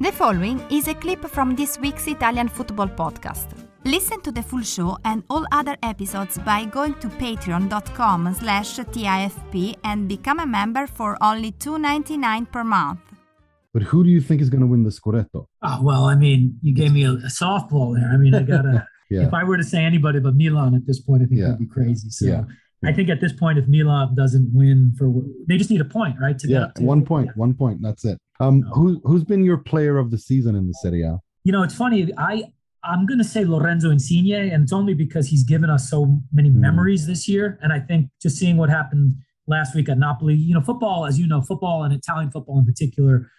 The following is a clip from this week's Italian football podcast. Listen to the full show and all other episodes by going to patreon.com slash TIFP and become a member for only $2.99 per month. But who do you think is going to win the Scudetto? Oh, well, I mean, you gave me a, a softball there. I mean, I got to, Yeah. if I were to say anybody but Milan at this point, I think Yeah. that'd be crazy. So Yeah. I think at this point, if Milan doesn't win for, they just need a point, right? To Yeah, get to- one point, one point. That's it. Um, who who's been your player of the season in the Serie A? You know, it's funny. I, I'm going to say Lorenzo Insigne, and it's only because he's given us so many Mm. memories this year. And I think just seeing what happened last week at Napoli, you know, football, as you know, football and Italian football in particular,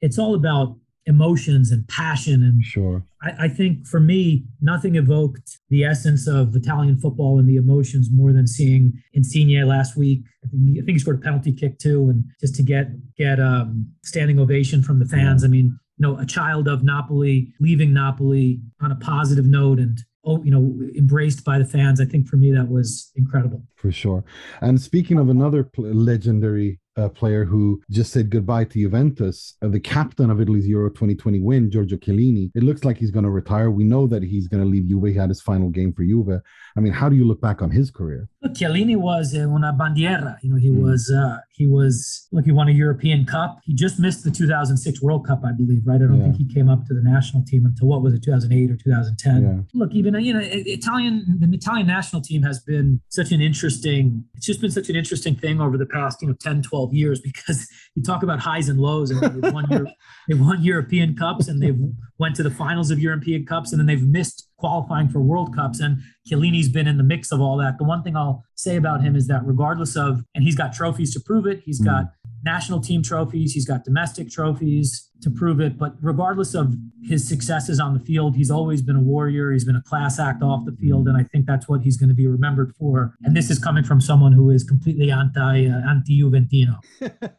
it's all about emotions and passion and Sure. I, I think for me, nothing evoked the essence of Italian football and the emotions more than seeing Insigne last week. I think, he- I think he scored a penalty kick too, and just to get get um, standing ovation from the fans. I mean, you know, a child of Napoli leaving Napoli on a positive note and oh, you know, embraced by the fans. I think for me that was incredible. For sure. And speaking of another pl- legendary uh, player who just said goodbye to Juventus, uh, the captain of Italy's Euro 2020 win, Giorgio Chiellini, it looks like he's going to retire. We know that he's going to leave Juve. He had his final game for Juve. I mean, how do you look back on his career? Look, Chiellini was uh, una bandiera. You know, he Mm. was uh, he was look. He won a European Cup. He just missed the 2006 World Cup, I believe. Right? I don't Yeah. think he came up to the national team until what was it, 2008 or 2010. Yeah. Look, even you know, Italian the Italian national team has been such an interesting. It's just been such an interesting thing over the past you know 10, 12 years because you talk about highs and lows, and they've won Euro, they won European Cups and they've went to the finals of European Cups, and then they've missed qualifying for World Cups. And Chiellini's been in the mix of all that. The one thing I'll say about him is that regardless of, and he's got trophies to prove it, he's hmm. got national team trophies, he's got domestic trophies to prove it. But regardless of his successes on the field, he's always been a warrior. He's been a class act off the field, and I think that's what he's going to be remembered for. And this is coming from someone who is completely anti uh, anti Juventino.